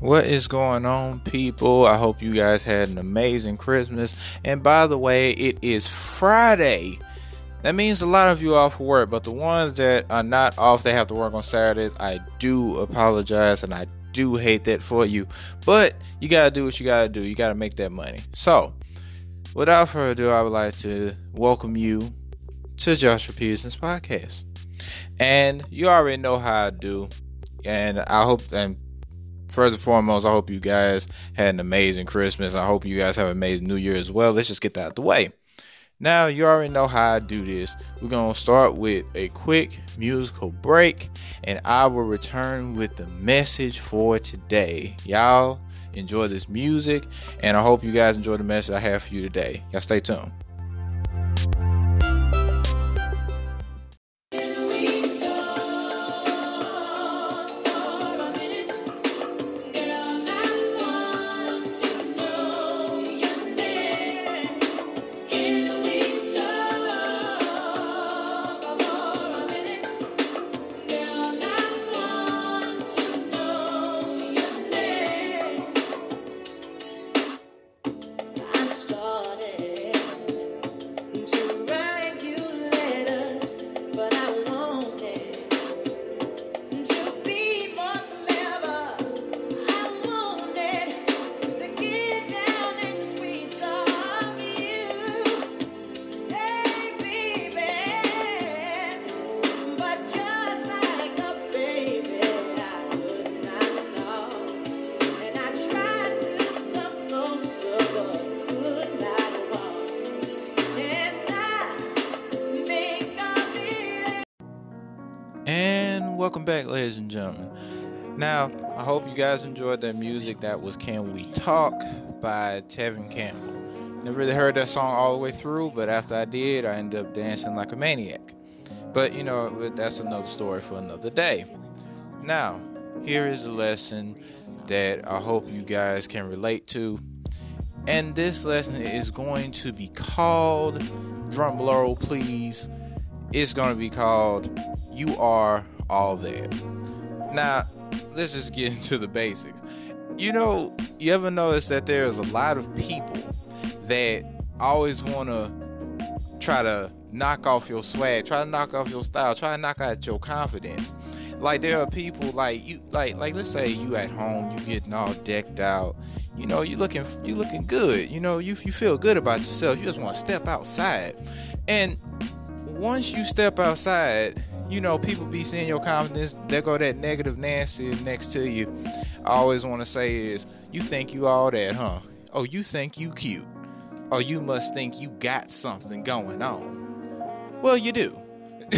What is going on, people? I hope you guys had an amazing Christmas. And by the way, it is Friday. That means a lot of you off work, but the ones that are not off, they have to work on Saturdays. I do apologize and I do hate that for you. But you gotta do what you gotta do. You gotta make that money. So, without further ado, I would like to welcome you to Joshua Peterson's podcast. And you already know how I do. And I hope and first and foremost, I hope you guys had an amazing Christmas. I hope you guys have an amazing New Year as well. Let's just get that out the way. Now, you already know how I do this. We're going to start with a quick musical break, and I will return with the message for today. Y'all enjoy this music, and I hope you guys enjoy the message I have for you today. Y'all stay tuned. Welcome back, ladies and gentlemen. Now, I hope you guys enjoyed that music. That was Can We Talk by Tevin Campbell. Never really heard that song all the way through, but after I did, I ended up dancing like a maniac. But you know, that's another story for another day. Now, here is a lesson that I hope you guys can relate to. And this lesson is going to be called, drum roll please, it's going to be called You Are all that. Now, let's just get into the basics. You know, you ever notice that there's a lot of people that always want to try to knock off your swag, try to knock off your style, try to knock out your confidence. Like there are people like you, like like let's say you at home, you getting all decked out, you know, you looking you looking good, you know, you you feel good about yourself. You just want to step outside, and once you step outside, you know, people be seeing your confidence. There go that negative Nancy next to you. I always want to say is, you think you all that, huh? Oh, you think you cute. Oh, you must think you got something going on. Well, you do.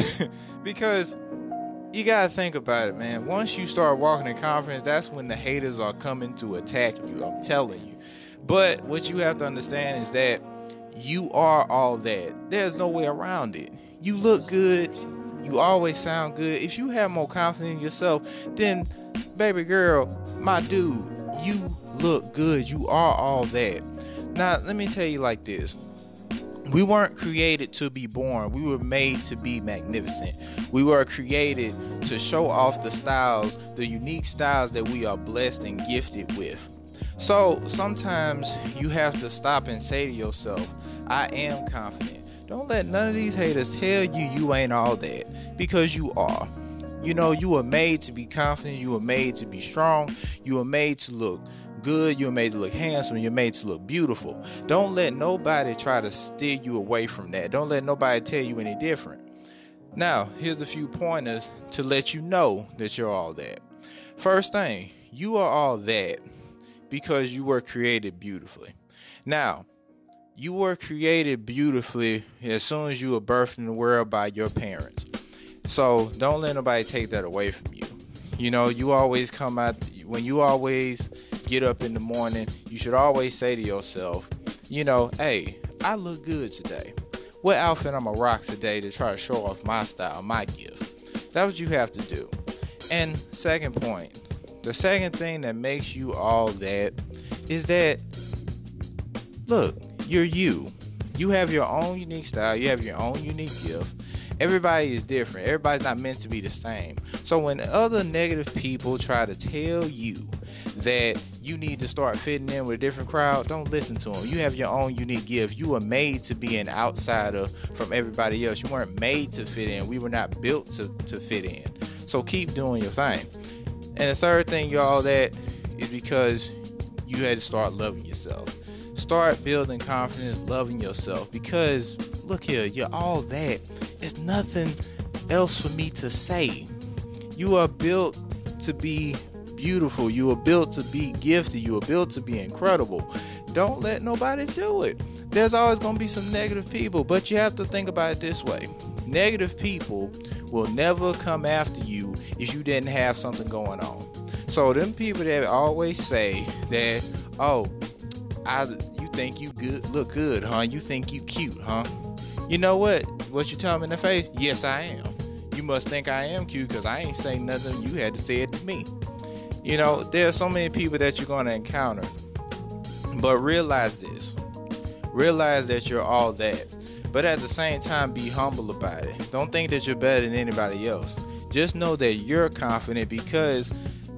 because you gotta think about it, man. Once you start walking in confidence, that's when the haters are coming to attack you. I'm telling you. But what you have to understand is that you are all that. There's no way around it. You look good you always sound good. If you have more confidence in yourself, then baby girl, my dude, you look good. You are all that. Now, let me tell you like this. We weren't created to be born. We were made to be magnificent. We were created to show off the styles, the unique styles that we are blessed and gifted with. So sometimes you have to stop and say to yourself, I am confident. Don't let none of these haters tell you you ain't all that because you are. You know, you were made to be confident, you were made to be strong, you were made to look good, you were made to look handsome, you're made to look beautiful. Don't let nobody try to steer you away from that. Don't let nobody tell you any different. Now, here's a few pointers to let you know that you're all that. First thing, you are all that because you were created beautifully. Now, you were created beautifully as soon as you were birthed in the world by your parents. So don't let nobody take that away from you. You know, you always come out when you always get up in the morning, you should always say to yourself, you know, hey, I look good today. What outfit I'm gonna rock today to try to show off my style, my gift? That's what you have to do. And second point, the second thing that makes you all that is that look, you're you. You have your own unique style, you have your own unique gift. Everybody is different. Everybody's not meant to be the same. So when other negative people try to tell you that you need to start fitting in with a different crowd, don't listen to them. You have your own unique gift. You were made to be an outsider from everybody else. You weren't made to fit in. We were not built to, to fit in. So keep doing your thing. And the third thing, y'all, that is because you had to start loving yourself. Start building confidence, loving yourself. Because look here, you're all that. It's nothing else for me to say. You are built to be beautiful. You are built to be gifted. You are built to be incredible. Don't let nobody do it. There's always going to be some negative people, but you have to think about it this way negative people will never come after you if you didn't have something going on. So them people that always say that, oh, I think you good look good, huh? You think you cute, huh? You know what? What you tell me in the face? Yes, I am. You must think I am cute because I ain't saying nothing. You had to say it to me. You know, there are so many people that you're going to encounter. But realize this. Realize that you're all that. But at the same time, be humble about it. Don't think that you're better than anybody else. Just know that you're confident because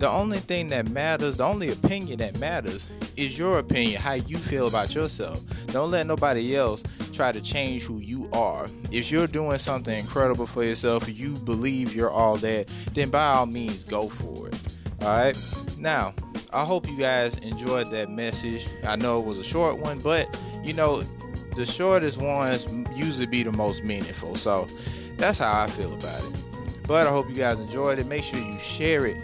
the only thing that matters, the only opinion that matters, is your opinion, how you feel about yourself. Don't let nobody else try to change who you are. If you're doing something incredible for yourself, you believe you're all that, then by all means, go for it. All right. Now, I hope you guys enjoyed that message. I know it was a short one, but you know, the shortest ones usually be the most meaningful. So that's how I feel about it. But I hope you guys enjoyed it. Make sure you share it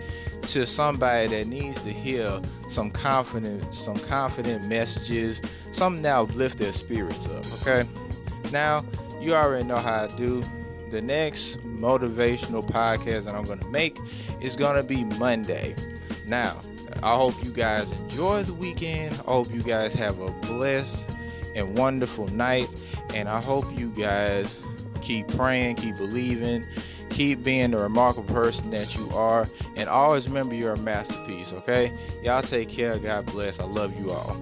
to somebody that needs to hear some confident, some confident messages, something that uplift their spirits up. Okay. Now you already know how I do. The next motivational podcast that I'm to make is to be Monday. Now, I hope you guys enjoy the weekend. I hope you guys have a blessed and wonderful night. And I hope you guys keep praying, keep believing, keep being the remarkable person that you are. And always remember you're a masterpiece, okay? Y'all take care. God bless. I love you all.